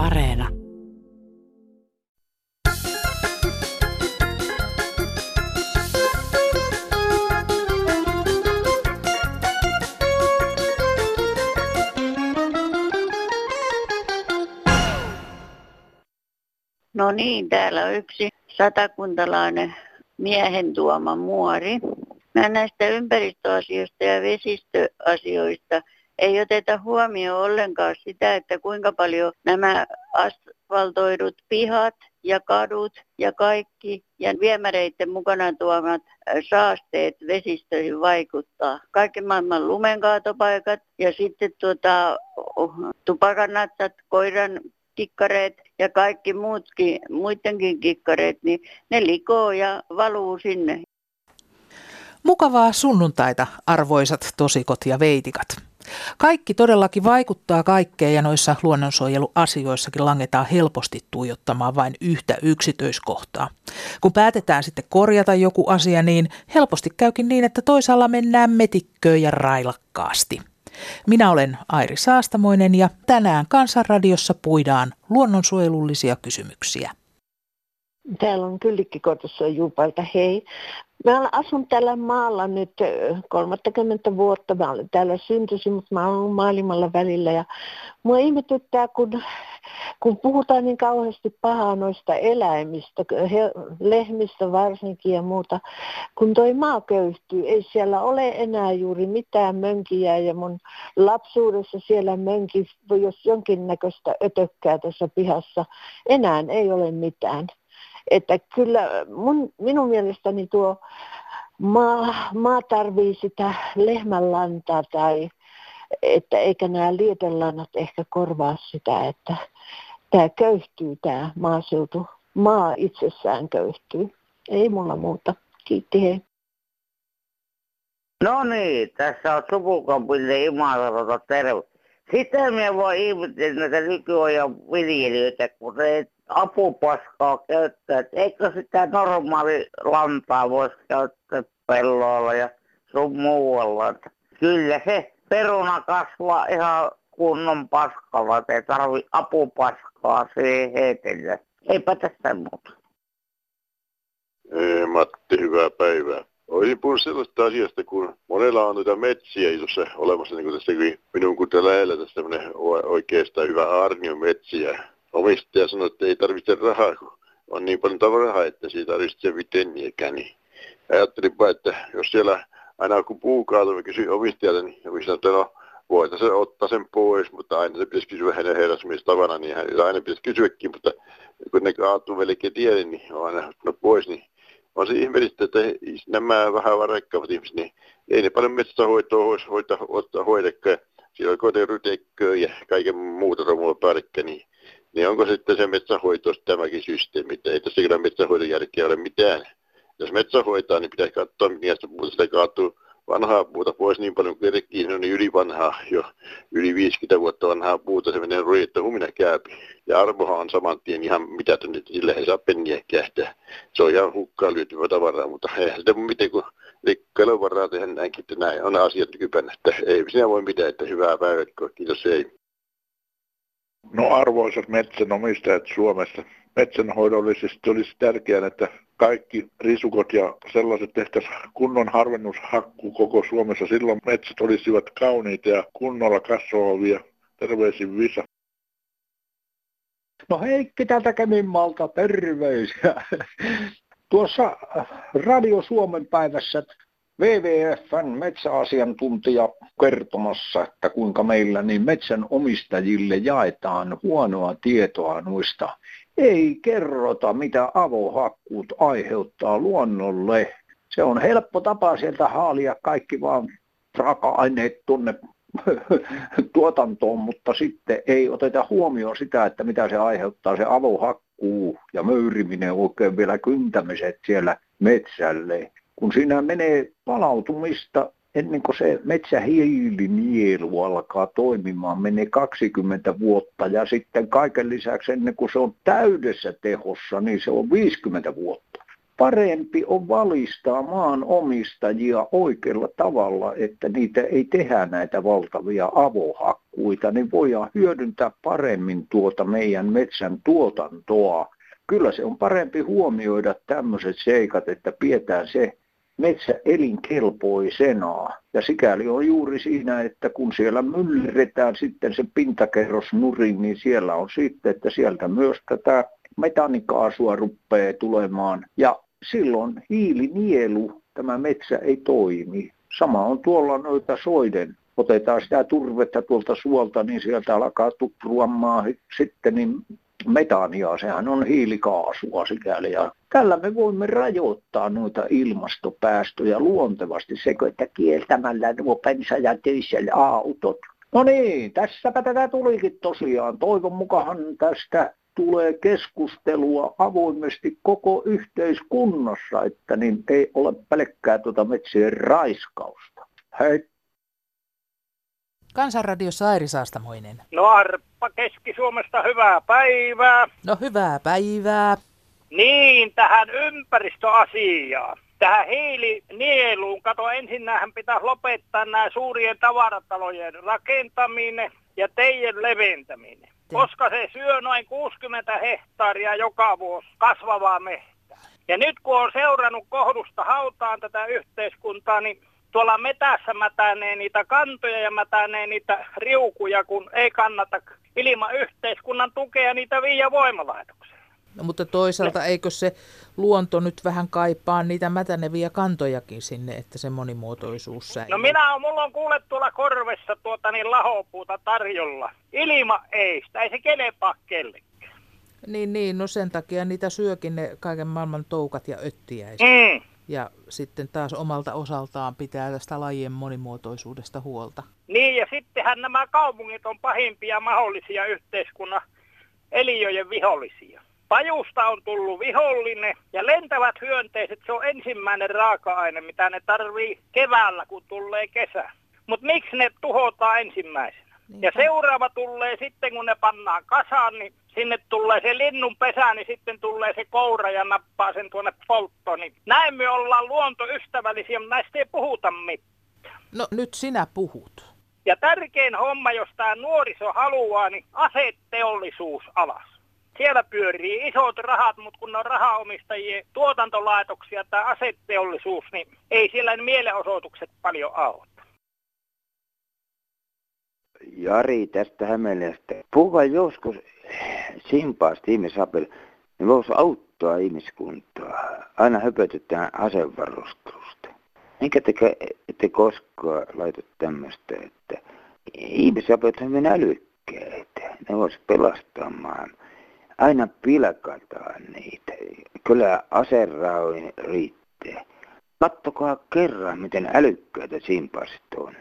Areena. No niin, täällä on yksi satakuntalainen miehen tuoma muori. Mä näistä ympäristöasioista ja vesistöasioista ei oteta huomioon ollenkaan sitä, että kuinka paljon nämä asfaltoidut pihat ja kadut ja kaikki ja viemäreiden mukana tuomat saasteet vesistöihin vaikuttaa. Kaikki maailman lumenkaatopaikat ja sitten tuota, tupakanatsat, koiran kikkareet ja kaikki muutkin, muidenkin kikkareet, niin ne likoo ja valuu sinne. Mukavaa sunnuntaita, arvoisat tosikot ja veitikat. Kaikki todellakin vaikuttaa kaikkeen ja noissa luonnonsuojeluasioissakin langetaan helposti tuijottamaan vain yhtä yksityiskohtaa. Kun päätetään sitten korjata joku asia, niin helposti käykin niin, että toisaalla mennään metikköön ja railakkaasti. Minä olen Airi Saastamoinen ja tänään Kansanradiossa puidaan luonnonsuojelullisia kysymyksiä. Täällä on Kyllikkikotossa Juupalta. Hei, Mä asun tällä maalla nyt 30 vuotta. Mä olen täällä syntyisin, mutta mä olen maailmalla välillä. Ja mua ihmetyttää, kun, kun puhutaan niin kauheasti pahaa noista eläimistä, he, lehmistä varsinkin ja muuta. Kun toi maa köyhtyy, ei siellä ole enää juuri mitään mönkiä. Ja mun lapsuudessa siellä mönki, jos jonkinnäköistä ötökkää tässä pihassa, enää ei ole mitään. Että kyllä mun, minun mielestäni tuo maa, maa tarvii sitä lehmänlantaa tai että eikä nämä lietelannat ehkä korvaa sitä, että tämä köyhtyy tämä maaseutu. Maa itsessään köyhtyy. Ei mulla muuta. Kiitti hei. No niin, tässä on supukampille Imalarota terve. Sitä me voi ihmetellä näitä nykyajan viljelijöitä, kun ne apupaskaa käyttää. Eikö sitä normaali lantaa voisi käyttää pelloilla ja sun muualla. Kyllä se peruna kasvaa ihan kunnon paskalla, että ei tarvi apupaskaa siihen heitellä. Eipä tästä muuta. Ei, Matti, hyvää päivää. Olisin puhunut sellaista asiasta, kun monella on noita metsiä tuossa olemassa, niin kuin tässä minun kun lähellä tässä tämmöinen oikeastaan hyvä metsiä omistaja sanoi, että ei tarvitse rahaa, kun on niin paljon tavaraa, että siitä tarvitse vitenniäkään. Niin ajattelinpa, että jos siellä aina kun puu kaatuu, niin kysyi omistajalle, niin sanoi, että no voitaisiin ottaa sen pois, mutta aina se pitäisi kysyä hänen herrasmies tavana, niin hän aina pitäisi kysyäkin, mutta kun ne kaatuu melkein tielle, niin on aina no pois, niin on se ihmeellistä, että nämä vähän varekkaavat ihmiset, niin ei ne paljon metsähoitoa hoitaa, ottaa hoidekaan. Siellä on kotirytekköä ja kaiken muuta romua päällekkäin, niin niin onko sitten se metsähoito tämäkin systeemi, että ei tässä kyllä metsähoidon järkeä ole mitään. Jos metsä niin pitäisi katsoa, mistä puuta sitä kaatuu vanhaa puuta pois niin paljon kuin se on niin yli vanhaa, jo yli 50 vuotta vanhaa puuta, se menee ruijetta humina käypi. Ja arvohan on saman tien ihan mitä että sillä ei saa penniä kähtää. Se on ihan hukkaan lyötyvä tavaraa, mutta eihän sitä miten kun rikkailla varaa tehdä näinkin, että näin on asiat nykypäivänä, että ei sinä voi mitään, että hyvää päivää, kiitos ei. No arvoisat metsänomistajat Suomessa, metsänhoidollisesti olisi tärkeää, että kaikki risukot ja sellaiset tehtäisiin kunnon harvennushakku koko Suomessa. Silloin metsät olisivat kauniita ja kunnolla kasvavia. Terveisin Visa. No Heikki täältä Keminmalta, terveisiä. Tuossa Radio Suomen päivässä WWFn metsäasiantuntija kertomassa, että kuinka meillä niin metsän omistajille jaetaan huonoa tietoa noista. Ei kerrota, mitä avohakkuut aiheuttaa luonnolle. Se on helppo tapa sieltä haalia kaikki vaan raaka-aineet tunne tuotantoon, mutta sitten ei oteta huomioon sitä, että mitä se aiheuttaa se avohakkuu ja möyriminen, oikein vielä kyntämiset siellä metsälle kun siinä menee palautumista ennen kuin se metsähiilinielu alkaa toimimaan, menee 20 vuotta ja sitten kaiken lisäksi ennen kuin se on täydessä tehossa, niin se on 50 vuotta. parempi on valistaa maan omistajia oikealla tavalla, että niitä ei tehdä näitä valtavia avohakkuita, niin voidaan hyödyntää paremmin tuota meidän metsän tuotantoa. Kyllä se on parempi huomioida tämmöiset seikat, että pidetään se metsä elinkelpoisena. Ja sikäli on juuri siinä, että kun siellä myllerretään sitten se pintakerros nurin, niin siellä on sitten, että sieltä myös tätä metanikaasua rupeaa tulemaan. Ja silloin hiilinielu, tämä metsä ei toimi. Sama on tuolla noita soiden. Otetaan sitä turvetta tuolta suolta, niin sieltä alkaa tupruamaan sitten niin metania, sehän on hiilikaasua sikäli. Ja tällä me voimme rajoittaa noita ilmastopäästöjä luontevasti sekä että kieltämällä nuo pensa- ja autot. No niin, tässäpä tätä tulikin tosiaan. Toivon mukaan tästä tulee keskustelua avoimesti koko yhteiskunnassa, että niin ei ole pelkkää tuota metsien raiskausta. Hei. Kansanradio Sairi Saastamoinen. No Arppa Keski-Suomesta hyvää päivää. No hyvää päivää. Niin, tähän ympäristöasiaan. Tähän hiilinieluun. Kato, ensinnähän pitäisi lopettaa nämä suurien tavaratalojen rakentaminen ja teidän leventäminen koska se syö noin 60 hehtaaria joka vuosi kasvavaa mehtää. Ja nyt kun on seurannut kohdusta hautaan tätä yhteiskuntaa, niin tuolla metässä mätänee niitä kantoja ja mätänee niitä riukuja, kun ei kannata ilman yhteiskunnan tukea niitä viiä voimalaitoksia. No, mutta toisaalta eikö se luonto nyt vähän kaipaa niitä mätäneviä kantojakin sinne, että se monimuotoisuus säilyy? No minä on, mulla on kuullut tuolla korvessa tuota niin lahopuuta tarjolla. Ilma ei, sitä ei se kelepaa kellekään. Niin, niin, no sen takia niitä syökin ne kaiken maailman toukat ja öttiäiset. Mm. Ja sitten taas omalta osaltaan pitää tästä lajien monimuotoisuudesta huolta. Niin, ja sittenhän nämä kaupungit on pahimpia mahdollisia yhteiskunnan eliöjen vihollisia. Pajusta on tullut vihollinen ja lentävät hyönteiset, se on ensimmäinen raaka-aine, mitä ne tarvii keväällä, kun tulee kesä. Mutta miksi ne tuhotaan ensimmäisenä? Niinpä. Ja seuraava tulee sitten, kun ne pannaan kasaan, niin sinne tulee se linnun pesä, niin sitten tulee se koura ja nappaa sen tuonne polttoon. Niin näin me ollaan luontoystävällisiä, mutta näistä ei puhuta mitään. No nyt sinä puhut. Ja tärkein homma, jos tämä nuoriso haluaa, niin aseteollisuus alas siellä pyörii isot rahat, mutta kun ne on rahaomistajien tuotantolaitoksia tai aseteollisuus, niin ei siellä mielenosoitukset paljon auta. Jari tästä Hämeenlinnasta. Puhuva joskus simpaasti ihmisapel, niin voisi auttaa ihmiskuntaa. Aina höpötetään asevarustelusta. Minkä te ette koskaan laita tämmöistä, että ihmisapel on hyvin älykkäitä. Ne vois pelastaa aina pilkataan niitä. Kyllä aserauin riittää. Kattokaa kerran, miten älykkäitä simpasit on.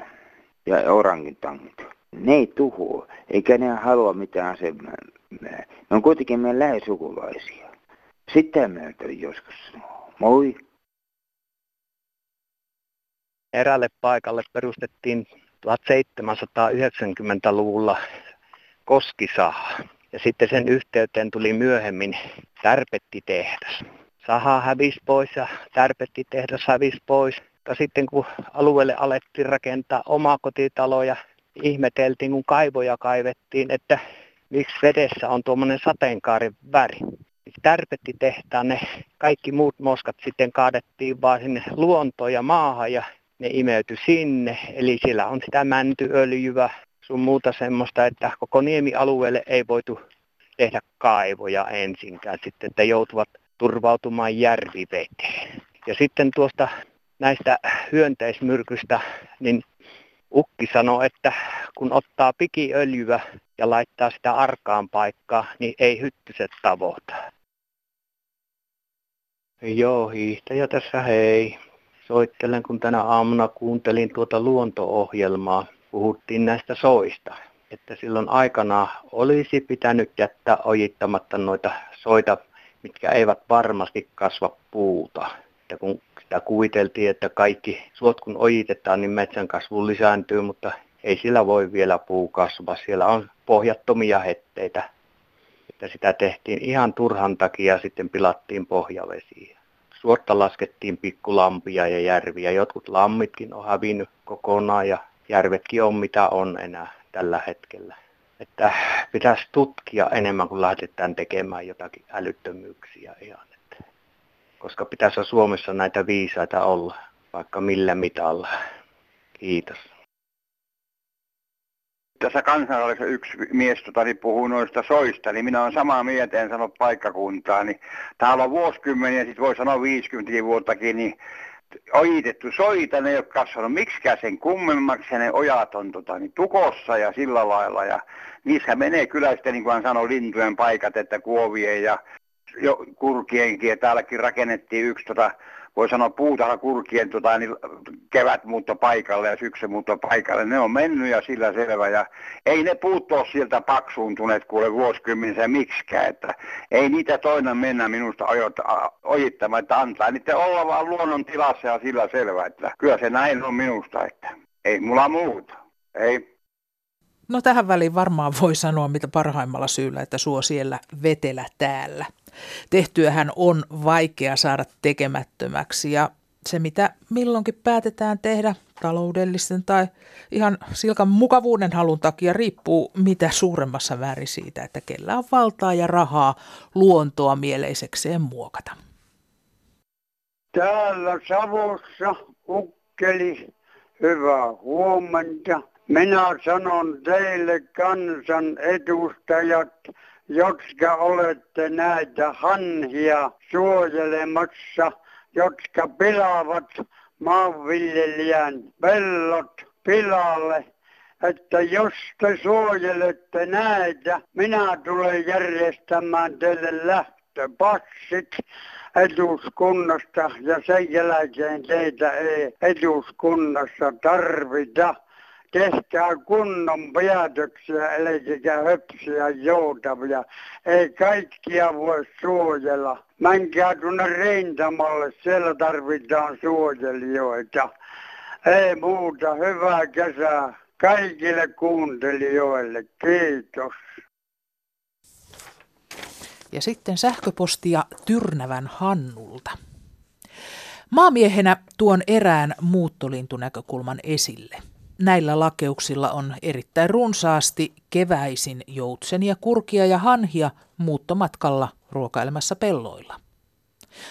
Ja orangitangit. Ne ei tuhoa, eikä ne halua mitään se. Ne on kuitenkin meidän lähesukulaisia. Sitä mieltä joskus. Moi. Eräälle paikalle perustettiin 1790-luvulla koskisaha. Ja sitten sen yhteyteen tuli myöhemmin tärpettitehdas. Saha hävisi pois ja tärpettitehdas hävisi pois. Ja sitten kun alueelle alettiin rakentaa omakotitaloja, ihmeteltiin kun kaivoja kaivettiin, että miksi vedessä on tuommoinen sateenkaaren väri. Tärpettitehtaan ne kaikki muut moskat sitten kaadettiin vaan sinne luontoon ja maahan ja ne imeytyi sinne. Eli siellä on sitä mäntyöljyä, sun muuta semmoista, että koko niemialueelle ei voitu tehdä kaivoja ensinkään sitten, että joutuvat turvautumaan järviveteen. Ja sitten tuosta näistä hyönteismyrkystä, niin Ukki sanoi, että kun ottaa pikiöljyä ja laittaa sitä arkaan paikkaa, niin ei hyttyset tavoita. Joo, hiihtäjä tässä hei. Soittelen, kun tänä aamuna kuuntelin tuota luonto-ohjelmaa puhuttiin näistä soista, että silloin aikana olisi pitänyt jättää ojittamatta noita soita, mitkä eivät varmasti kasva puuta. Että kun sitä kuviteltiin, että kaikki suot kun ojitetaan, niin metsän kasvu lisääntyy, mutta ei sillä voi vielä puu kasvaa. Siellä on pohjattomia hetteitä. Että sitä tehtiin ihan turhan takia ja sitten pilattiin pohjavesiä. suotta laskettiin pikkulampia ja järviä. Jotkut lammitkin on hävinnyt kokonaan ja järvetkin on mitä on enää tällä hetkellä. Että pitäisi tutkia enemmän kuin lähdetään tekemään jotakin älyttömyyksiä ihan. Koska pitäisi Suomessa näitä viisaita olla vaikka millä mitalla. Kiitos tässä kansanvallassa yksi mies tota, niin puhuu noista soista, niin minä olen samaa mieltä, en sano paikkakuntaa, niin täällä on vuosikymmeniä, sitten voi sanoa 50 vuottakin, niin ojitettu soita, ne ei ole kasvanut miksikään sen kummemmaksi, ne ojat on tota, niin tukossa ja sillä lailla, ja niissä menee kyllä sitten, niin kuin hän sanoi, lintujen paikat, että kuovien ja jo kurkienkin, täälläkin rakennettiin yksi tota, voi sanoa puutarha kurkien tota, niin kevät muutto paikalle ja syksy muutto paikalle. Ne on mennyt ja sillä selvä. Ja ei ne puut ole sieltä paksuuntuneet kuule vuosikymmenissä miksikään. Että ei niitä toinen mennä minusta ojittamaan, että antaa niitä olla vaan luonnon tilassa ja sillä selvä. Että kyllä se näin on minusta, että ei mulla muuta. Ei. No tähän väliin varmaan voi sanoa mitä parhaimmalla syyllä, että suo siellä vetelä täällä. Tehtyähän on vaikea saada tekemättömäksi ja se mitä milloinkin päätetään tehdä taloudellisten tai ihan silkan mukavuuden halun takia riippuu mitä suuremmassa määrin siitä, että kellä on valtaa ja rahaa luontoa mieleisekseen muokata. Täällä Savossa kukkeli hyvää huomenta. Minä sanon teille kansan edustajat, jotka olette näitä hanhia suojelemassa, jotka pilaavat maanviljelijän pellot pilalle, että jos te suojelette näitä, minä tulen järjestämään teille lähtöpassit eduskunnasta ja sen jälkeen teitä ei eduskunnassa tarvita tehkää kunnon päätöksiä, älkää höpsiä joutavia. Ei kaikkia voi suojella. Menkää tuonne rintamalle, siellä tarvitaan suojelijoita. Ei muuta, hyvää kesää kaikille kuuntelijoille. Kiitos. Ja sitten sähköpostia Tyrnävän Hannulta. Maamiehenä tuon erään muuttolintunäkökulman esille – näillä lakeuksilla on erittäin runsaasti keväisin joutsenia, kurkia ja hanhia muuttomatkalla ruokailemassa pelloilla.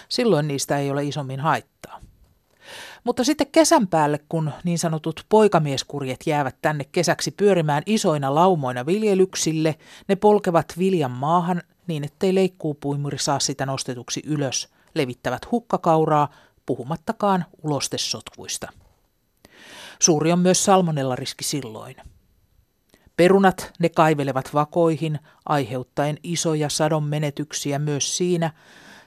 Silloin niistä ei ole isommin haittaa. Mutta sitten kesän päälle, kun niin sanotut poikamieskurjet jäävät tänne kesäksi pyörimään isoina laumoina viljelyksille, ne polkevat viljan maahan niin, ettei leikkuupuimuri saa sitä nostetuksi ylös, levittävät hukkakauraa, puhumattakaan ulostesotkuista. Suuri on myös salmonellariski silloin. Perunat ne kaivelevat vakoihin, aiheuttaen isoja sadon menetyksiä myös siinä,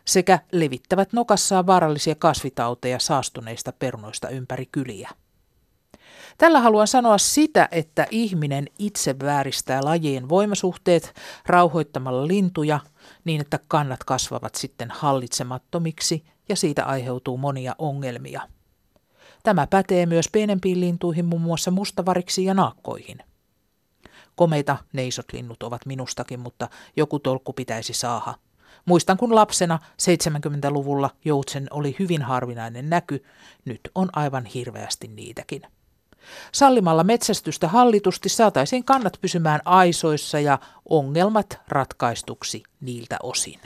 sekä levittävät nokassaan vaarallisia kasvitauteja saastuneista perunoista ympäri kyliä. Tällä haluan sanoa sitä, että ihminen itse vääristää lajien voimasuhteet rauhoittamalla lintuja niin, että kannat kasvavat sitten hallitsemattomiksi ja siitä aiheutuu monia ongelmia. Tämä pätee myös pienempiin lintuihin, muun muassa mustavariksi ja naakkoihin. Komeita neisot linnut ovat minustakin, mutta joku tolkku pitäisi saada. Muistan, kun lapsena 70-luvulla joutsen oli hyvin harvinainen näky, nyt on aivan hirveästi niitäkin. Sallimalla metsästystä hallitusti saataisiin kannat pysymään aisoissa ja ongelmat ratkaistuksi niiltä osin.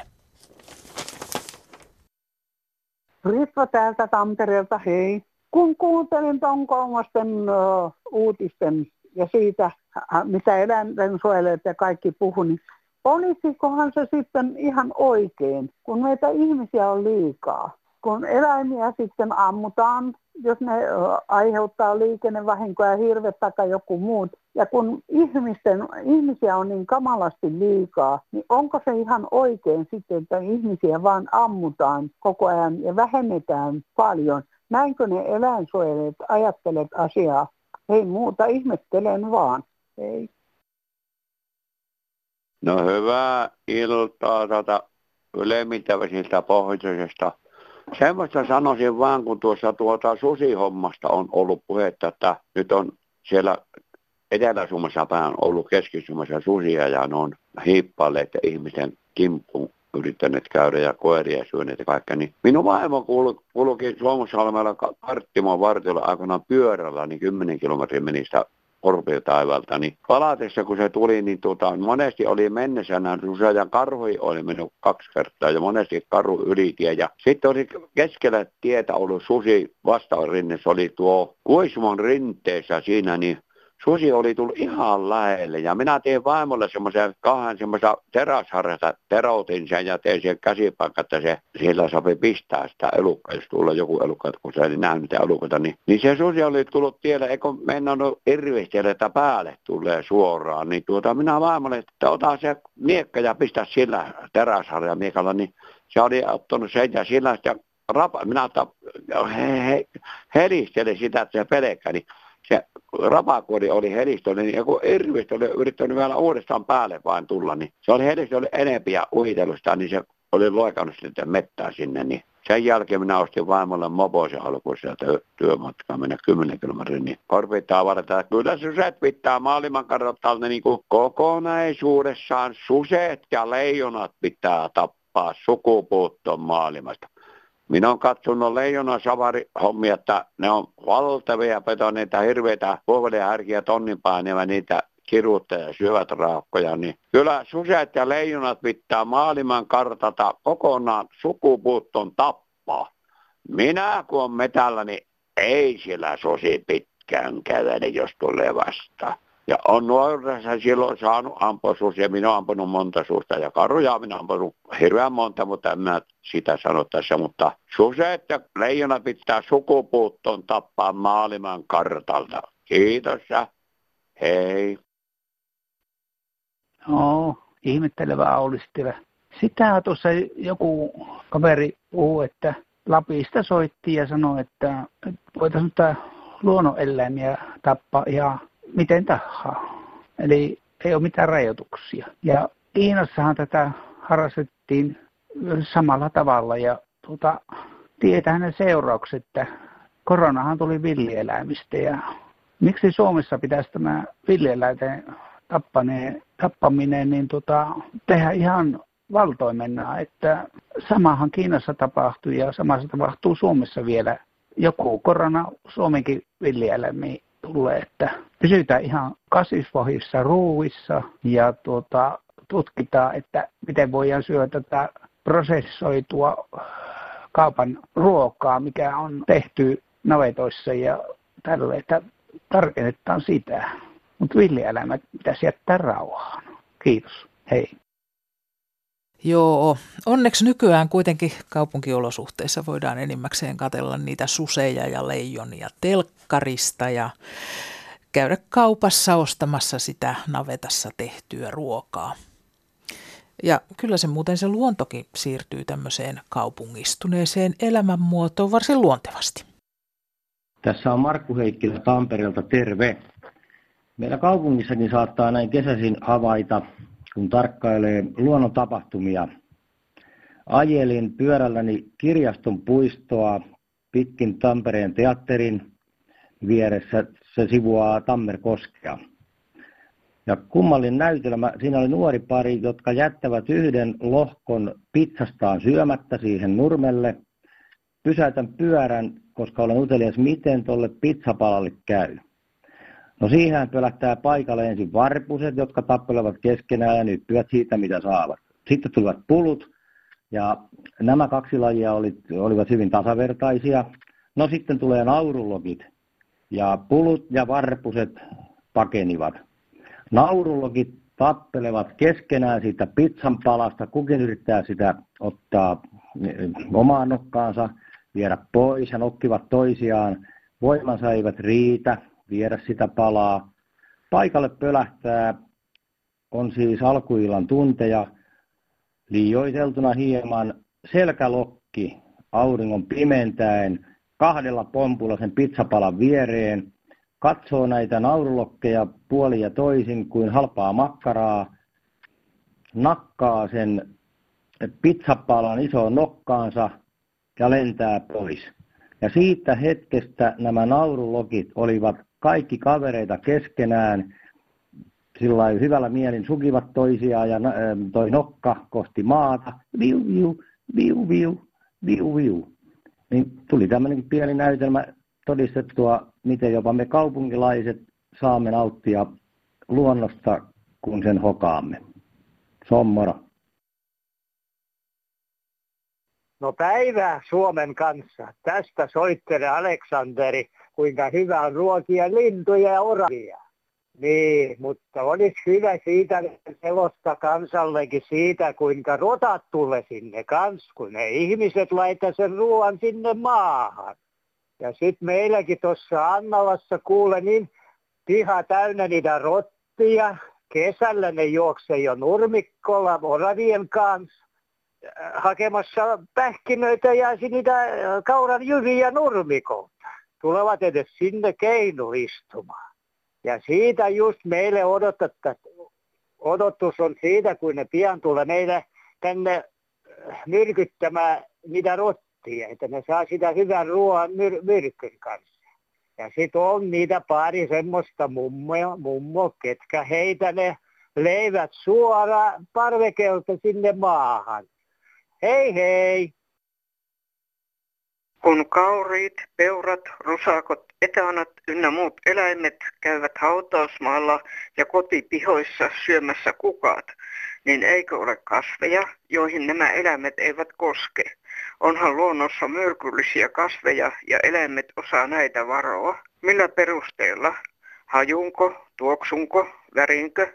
Ritva täältä Tampereelta, hei kun kuuntelin tuon kolmasten uh, uutisten ja siitä, mitä eläintensuojelijat ja kaikki puhu, niin olisikohan se sitten ihan oikein, kun meitä ihmisiä on liikaa. Kun eläimiä sitten ammutaan, jos ne aiheuttaa liikennevahinkoja, hirvet tai joku muut, ja kun ihmisten, ihmisiä on niin kamalasti liikaa, niin onko se ihan oikein sitten, että ihmisiä vaan ammutaan koko ajan ja vähennetään paljon? Näinkö ne eläinsuojelijat ajattelet asiaa? Ei muuta, ihmettelen vaan. Ei. No hyvää iltaa tuota ylemmittäväisiltä pohjoisesta. Semmoista sanoisin vaan, kun tuossa tuota susihommasta on ollut puhetta, että nyt on siellä Etelä-Suomessa päin ollut keski susia ja ne on hiippaleet ihmisten kimppuun yrittäneet käydä ja koiria syöneet ja kaikkea. Niin minun vaimo kul, kulki Suomussalmella Karttimon vartiolla aikanaan pyörällä, niin 10 kilometrin meni sitä taivalta, niin palatessa kun se tuli, niin tuota, monesti oli mennessä nämä useita karhui oli mennyt kaksi kertaa ja monesti karu ylitie. Ja sitten oli keskellä tietä ollut susi vastarinnessa, oli tuo Kuismon rinteessä siinä, niin susi oli tullut ihan lähelle ja minä tein vaimolle semmoisen kahden semmoisen teräsharjasta, teroutin sen ja tein sen käsipaikka, että se sillä sopi pistää sitä elukkaa, jos tulla joku elukka, kun se ei nähnyt mitä elukata, niin, niin se susi oli tullut tielle, eikö mennä irvistellä, että päälle tulee suoraan, niin tuota minä vaimolle, että ota se miekka ja pistä sillä teräsharjan miekalla, niin se oli ottanut sen ja sillä sitten rapa, minä he, he, helisteli sitä, että se pelkkä, niin se rapakuori oli helistöllinen, niin kun Irvistä oli yrittänyt vielä uudestaan päälle vain tulla, niin se oli helistö oli enempi ja uhitellusta, niin se oli loikannut sitten mettää sinne, niin sen jälkeen minä ostin vaimolle mopoisen alkuun sieltä työmatkaa mennä 10 kilometrin, niin korvittaa varata. Kyllä suset pitää maailman kartalta niin kuin kokonaisuudessaan suset ja leijonat pitää tappaa sukupuuttoon maailmasta. Minä olen katsonut leijona savari hommia, että ne on valtavia petoneita, hirveitä puhulia härkiä tonnin paineva niitä kiruutta ja syövät raakkoja, niin kyllä suset ja leijonat pitää maailman kartata kokonaan sukupuutton tappaa. Minä kun on metällä, niin ei sillä sosi pitkään kävele, jos tulee vastaan. Ja on nuoressa silloin saanut ampua ja minä olen ampunut monta suusta ja karuja minä olen ampunut hirveän monta, mutta en mä sitä sano tässä. Mutta suset ja leijona pitää sukupuuttoon tappaa maailman kartalta. Kiitos ja hei. No, ihmettelevää olisi Sitä tuossa joku kaveri puhuu, että Lapista soitti ja sanoi, että voitaisiin luonnoneläimiä tappaa ihan miten tahaa. Eli ei ole mitään rajoituksia. Ja Kiinassahan tätä harrastettiin samalla tavalla ja tuota, tietää ne seuraukset, että koronahan tuli villieläimistä ja miksi Suomessa pitäisi tämä villieläinten tappaminen, tappaminen niin tota, tehdä ihan valtoimenna, että samahan Kiinassa tapahtui ja samassa tapahtuu Suomessa vielä. Joku korona Suomenkin villieläimiin tulee, että pysytään ihan kasvisvahvissa ruuissa ja tuota, tutkitaan, että miten voidaan syödä tätä prosessoitua kaupan ruokaa, mikä on tehty navetoissa ja tällä, että tarkennetaan sitä. Mutta villieläimet pitäisi jättää rauhaan. Kiitos. Hei. Joo, onneksi nykyään kuitenkin kaupunkiolosuhteissa voidaan enimmäkseen katella niitä suseja ja leijonia telkkarista ja käydä kaupassa ostamassa sitä navetassa tehtyä ruokaa. Ja kyllä se muuten se luontokin siirtyy tämmöiseen kaupungistuneeseen elämänmuotoon varsin luontevasti. Tässä on Markku Heikkilä Tampereelta, terve. Meillä kaupungissakin saattaa näin kesäisin havaita kun tarkkailee luonnon tapahtumia. Ajelin pyörälläni kirjaston puistoa pitkin Tampereen teatterin vieressä. Se sivuaa Tammerkoskea. Ja kummallin näytelmä, siinä oli nuori pari, jotka jättävät yhden lohkon pizzastaan syömättä siihen nurmelle. Pysäytän pyörän, koska olen utelias, miten tuolle pizzapalalle käy. No siihen pölähtää paikalle ensin varpuset, jotka tappelevat keskenään ja nyppivät siitä, mitä saavat. Sitten tulevat pulut, ja nämä kaksi lajia oli, olivat hyvin tasavertaisia. No sitten tulee naurulogit, ja pulut ja varpuset pakenivat. Naurulogit tappelevat keskenään siitä pizzan palasta, kukin yrittää sitä ottaa eh, omaan nokkaansa, viedä pois ja nokkivat toisiaan. Voimansa eivät riitä, viedä sitä palaa. Paikalle pölähtää on siis alkuillan tunteja, liioiteltuna hieman selkälokki auringon pimentäen kahdella pompulla sen pizzapalan viereen, katsoo näitä naurulokkeja puoli ja toisin kuin halpaa makkaraa, nakkaa sen pizzapalan isoon nokkaansa ja lentää pois. Ja siitä hetkestä nämä naurulokit olivat kaikki kavereita keskenään. sillä hyvällä mielin sukivat toisiaan ja toi nokka kohti maata. Viu, viu, viu, viu, viu, viu. Niin tuli tämmöinenkin pieni näytelmä todistettua, miten jopa me kaupunkilaiset saamme nauttia luonnosta, kun sen hokaamme. Moro. No päivää Suomen kanssa. Tästä soittelee Aleksanteri, kuinka hyvä on ruokia lintuja ja oravia. Niin, mutta olisi hyvä siitä selosta kansallekin siitä, kuinka rotat tulee sinne kans, kun ne ihmiset laittaa sen ruoan sinne maahan. Ja sitten meilläkin tuossa Annalassa kuule niin piha täynnä niitä rottia. Kesällä ne juoksee jo nurmikkolla oravien kanssa hakemassa pähkinöitä ja niitä äh, kauran jyviä nurmikolta. Tulevat edes sinne keinuistumaan. Ja siitä just meille odotus on siitä, kun ne pian tulee meille tänne äh, myrkyttämään niitä rottia, että ne saa sitä hyvän ruoan myr- myrkyn kanssa. Ja sitten on niitä pari semmoista mummoja, mummo, ketkä heitä ne leivät suoraan parvekelta sinne maahan. Hei hei! Kun kauriit, peurat, rusakot, etanat ynnä muut eläimet käyvät hautausmaalla ja kotipihoissa syömässä kukat, niin eikö ole kasveja, joihin nämä eläimet eivät koske? Onhan luonnossa myrkyllisiä kasveja ja eläimet osaa näitä varoa. Millä perusteella? Hajunko, tuoksunko, värinkö?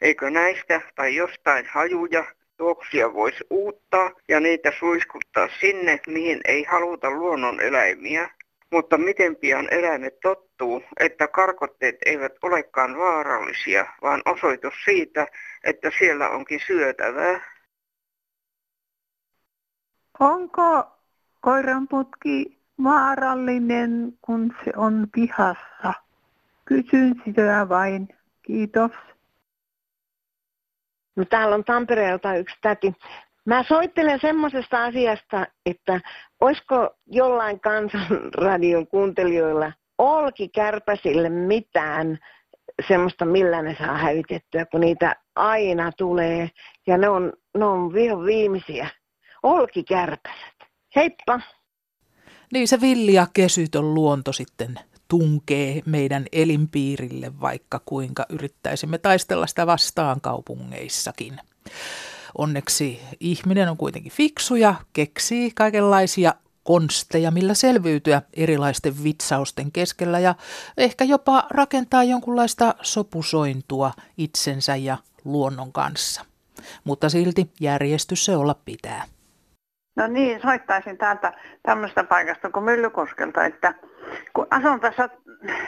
Eikö näistä tai jostain hajuja tuoksia voisi uuttaa ja niitä suiskuttaa sinne, mihin ei haluta luonnoneläimiä. Mutta miten pian eläimet tottuu, että karkotteet eivät olekaan vaarallisia, vaan osoitus siitä, että siellä onkin syötävää. Onko koiranputki vaarallinen, kun se on pihassa? Kysyn sitä vain. Kiitos. No, täällä on Tampereelta yksi täti. Mä soittelen semmoisesta asiasta, että olisiko jollain kansanradion kuuntelijoilla Olki Kärpäsille mitään semmoista, millä ne saa hävitettyä, kun niitä aina tulee. Ja ne on, ne on viho viimeisiä. Olki Kärpäset. Heippa! Niin se villi ja kesytön luonto sitten tunkee meidän elinpiirille, vaikka kuinka yrittäisimme taistella sitä vastaan kaupungeissakin. Onneksi ihminen on kuitenkin fiksu ja keksii kaikenlaisia konsteja, millä selviytyä erilaisten vitsausten keskellä ja ehkä jopa rakentaa jonkunlaista sopusointua itsensä ja luonnon kanssa. Mutta silti järjestys se olla pitää. No niin, soittaisin täältä tämmöistä paikasta kuin Myllykoskelta, että kun asun tässä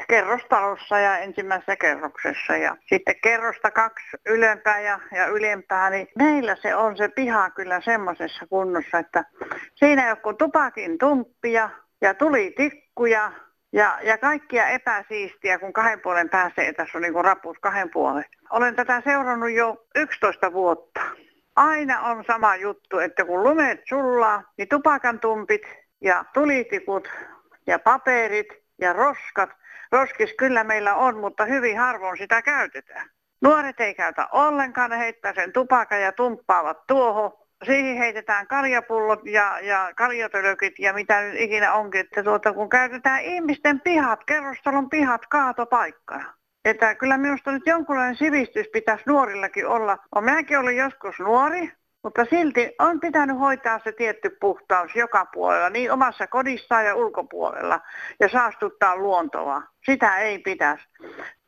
kerrostalossa ja ensimmäisessä kerroksessa ja sitten kerrosta kaksi ylempää ja, ja ylempää, niin meillä se on se piha kyllä semmoisessa kunnossa, että siinä joku tupakin tumppia ja tuli tikkuja ja, ja kaikkia epäsiistiä, kun kahden puolen pääsee, tässä on niin kuin raput kahden puolen. Olen tätä seurannut jo 11 vuotta. Aina on sama juttu, että kun lumet sullaa, niin tupakan tumpit ja tulitikut ja paperit ja roskat. Roskis kyllä meillä on, mutta hyvin harvoin sitä käytetään. Nuoret ei käytä ollenkaan, ne heittää sen tupakan ja tumppaavat tuohon. Siihen heitetään kaljapullot ja, ja kaljatölökit ja mitä nyt ikinä onkin. Että tuota, kun käytetään ihmisten pihat, kerrostalon pihat kaatopaikkana. Että kyllä minusta nyt jonkunlainen sivistys pitäisi nuorillakin olla. Olen minäkin ollut joskus nuori, mutta silti on pitänyt hoitaa se tietty puhtaus joka puolella, niin omassa kodissaan ja ulkopuolella, ja saastuttaa luontoa. Sitä ei pitäisi.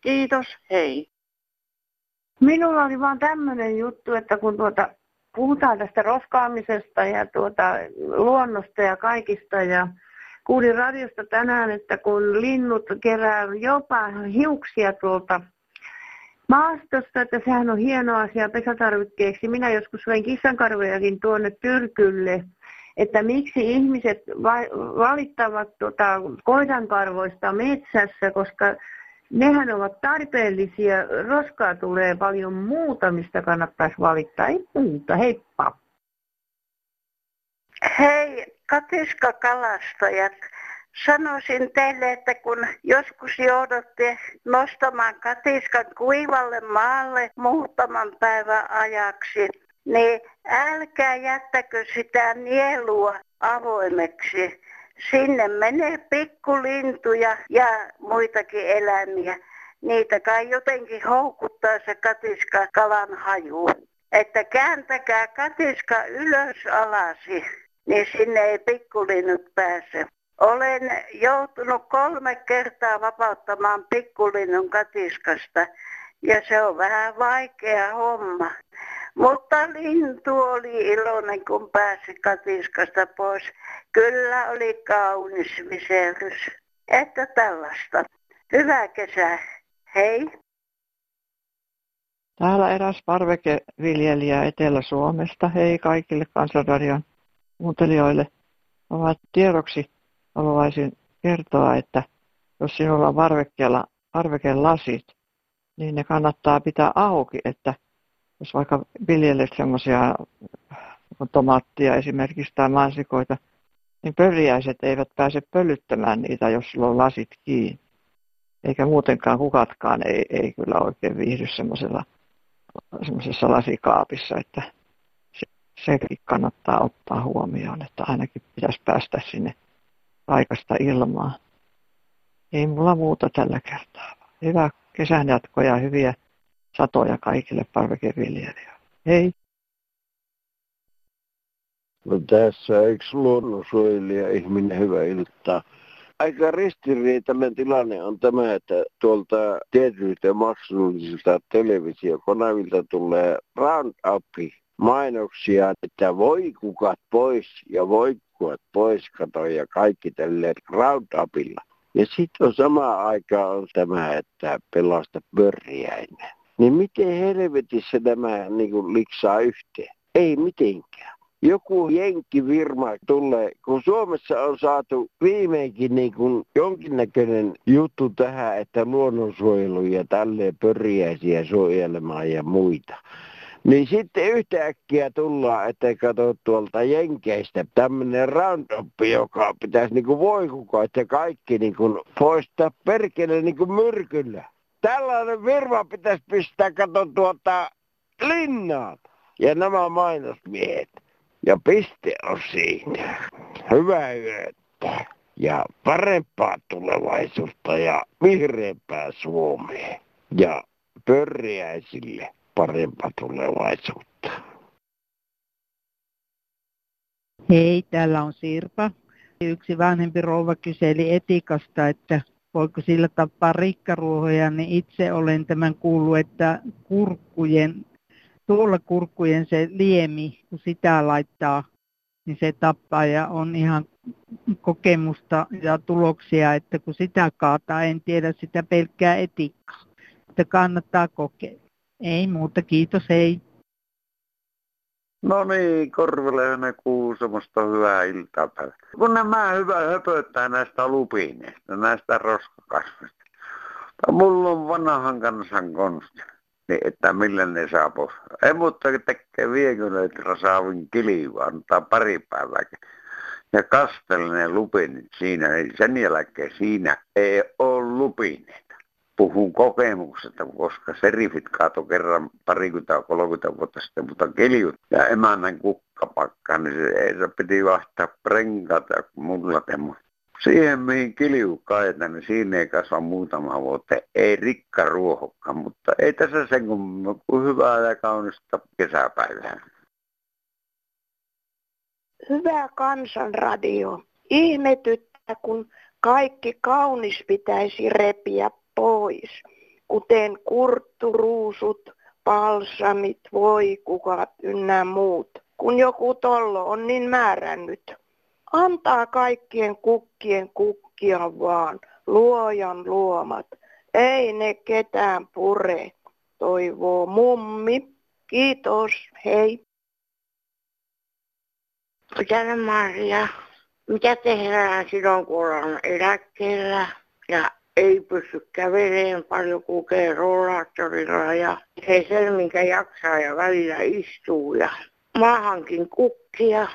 Kiitos, hei. Minulla oli vaan tämmöinen juttu, että kun tuota, puhutaan tästä roskaamisesta ja tuota, luonnosta ja kaikista, ja kuulin radiosta tänään, että kun linnut kerää jopa hiuksia tuolta maastosta, että sehän on hieno asia pesätarvikkeeksi. Minä joskus vein kissankarvojakin tuonne tyrkylle, että miksi ihmiset valittavat tuota koidankarvoista metsässä, koska nehän ovat tarpeellisia. Roskaa tulee paljon muuta, mistä kannattaisi valittaa. Ei muuta. Heippa! Hei, katiska kalastajat. Sanoisin teille, että kun joskus joudutte nostamaan katiskan kuivalle maalle muutaman päivän ajaksi, niin älkää jättäkö sitä nielua avoimeksi. Sinne menee pikkulintuja ja muitakin eläimiä. Niitä kai jotenkin houkuttaa se katiska kalan haju. Että kääntäkää katiska ylös alasi, niin sinne ei pikkulinnut pääse. Olen joutunut kolme kertaa vapauttamaan pikkulinnun katiskasta ja se on vähän vaikea homma. Mutta lintu oli iloinen, kun pääsi katiskasta pois. Kyllä oli kaunis visellys. Että tällaista. Hyvää kesää. Hei. Täällä eräs parvekeviljelijä Etelä-Suomesta. Hei kaikille Kansanradion kuuntelijoille. Ovat tiedoksi haluaisin kertoa, että jos sinulla on parvekkeella parvekelasit, niin ne kannattaa pitää auki, että jos vaikka viljelet semmoisia tomaattia esimerkiksi tai mansikoita, niin pörjäiset eivät pääse pölyttämään niitä, jos sulla on lasit kiinni. Eikä muutenkaan kukatkaan ei, ei kyllä oikein viihdy semmoisessa lasikaapissa, että se, sekin kannattaa ottaa huomioon, että ainakin pitäisi päästä sinne paikasta ilmaa. Ei mulla muuta tällä kertaa. Hyvää kesän jatkoa ja hyviä satoja kaikille parvekeviljelijöille. Hei! No tässä yksi luonnonsuojelija ihminen, hyvää iltaa. Aika ristiriitainen tilanne on tämä, että tuolta tietyiltä maksullisilta televisiokonavilta tulee Roundupi mainoksia, että voi kukat pois ja voi kukat pois, kato ja kaikki tälle Roundupilla. Ja sitten on sama aika on tämä, että pelasta pörriäinen. Niin miten helvetissä tämä niin liksaa yhteen? Ei mitenkään. Joku jenkkivirma tulee, kun Suomessa on saatu viimeinkin niin kuin jonkinnäköinen juttu tähän, että luonnonsuojelu ja tälleen pörriäisiä suojelemaan ja muita. Niin sitten yhtäkkiä tullaan, että kato tuolta Jenkeistä tämmöinen roundup, joka pitäisi niinku voikukoit ja kaikki niinku poistaa perkele niinku myrkyllä. Tällainen virma pitäisi pistää, kato tuota linnaan. Ja nämä mainosmiehet. Ja piste on siinä. Hyvää yötä. Ja parempaa tulevaisuutta ja vihreämpää Suomea. Ja pörriäisille parempaa tulevaisuutta. Hei, täällä on Sirpa. Yksi vanhempi rouva kyseli etikasta, että voiko sillä tappaa rikkaruohoja, niin itse olen tämän kuullut, että kurkkujen, tuolla kurkkujen se liemi, kun sitä laittaa, niin se tappaa ja on ihan kokemusta ja tuloksia, että kun sitä kaataa, en tiedä sitä pelkkää etikkaa, että kannattaa kokeilla. Ei muuta, kiitos, hei. No niin, Korvele semmoista hyvää iltapäivää. Kun nämä hyvä höpöttää näistä lupineista, näistä roskakasvista. Mulla on vanhan kansan konsti, niin että millä ne saa pois. Ei mutta tekee viekylöitä saavin kilivaa, antaa pari päivää. Ja kastelen ne lupinit siinä, niin sen jälkeen siinä ei ole lupineet puhun kokemuksesta, koska serifit kaato kerran parikymmentä 30 vuotta sitten, mutta keliut ja emännän kukkapakka, niin se, se piti vahtaa prenkata mulla temmo. Siihen mihin kilju kaetaan, niin siinä ei kasva muutama vuotta. Ei rikka ruohokka, mutta ei tässä sen kun hyvää ja kaunista kesäpäivää. Hyvä kansanradio. Ihmetyttää, kun kaikki kaunis pitäisi repiä pois, kuten kurtturuusut, palsamit, voikukat ynnä muut, kun joku tollo on niin määrännyt. Antaa kaikkien kukkien kukkia vaan, luojan luomat. Ei ne ketään pure, toivoo mummi. Kiitos, hei. Täällä Maria. Mitä tehdään silloin, kun ollaan eläkkeellä ja ei pysty kävelemään paljon kulkee rollaattorilla ja se sen minkä jaksaa ja välillä istuu ja mä hankin kukkia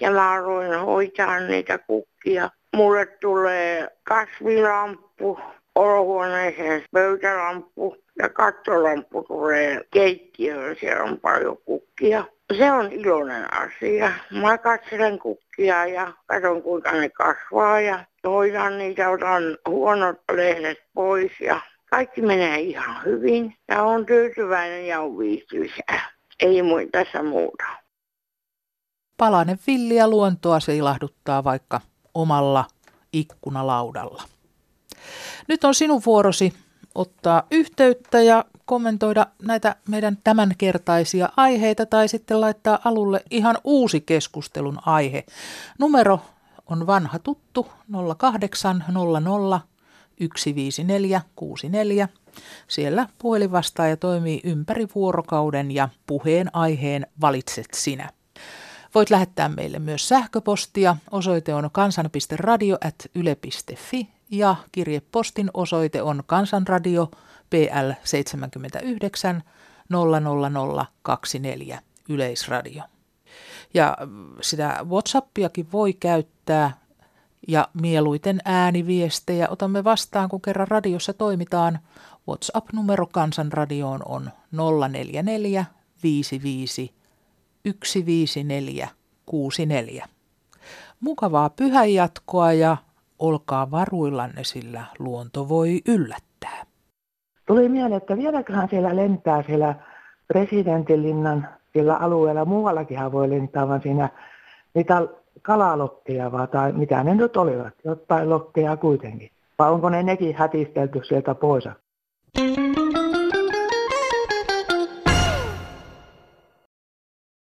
ja mä aloin hoitaa niitä kukkia. mulle tulee kasvilamppu, olohuoneeseen pöytälamppu ja kattolamppu tulee keittiöön. Siellä on paljon kukkia. Se on iloinen asia. Mä katselen kukkia ja katson kuinka ne kasvaa ja hoidan niitä, otan huonot lehdet pois ja kaikki menee ihan hyvin. Ja on tyytyväinen ja on viihtyisää. Ei mui tässä muuta. Palanen villiä luontoa se ilahduttaa vaikka omalla ikkunalaudalla. Nyt on sinun vuorosi ottaa yhteyttä ja kommentoida näitä meidän tämänkertaisia aiheita tai sitten laittaa alulle ihan uusi keskustelun aihe. Numero on vanha tuttu 0800 15464. Siellä puhelinvastaaja toimii ympäri vuorokauden ja puheen aiheen valitset sinä. Voit lähettää meille myös sähköpostia. Osoite on kansan.radio.yle.fi ja kirjepostin osoite on Kansanradio PL 79 00024 Yleisradio. Ja sitä WhatsAppiakin voi käyttää ja mieluiten ääniviestejä otamme vastaan, kun kerran radiossa toimitaan. WhatsApp-numero Kansanradioon on 044 55 154 64. Mukavaa pyhänjatkoa ja olkaa varuillanne, sillä luonto voi yllättää. Tuli mieleen, että vieläköhän siellä lentää siellä presidentinlinnan sillä alueella. Muuallakin voi lentää, vaan siinä niitä kalalokkeja vai tai mitä ne nyt olivat, jotain lokkeja kuitenkin. Vai onko ne nekin hätistelty sieltä pois?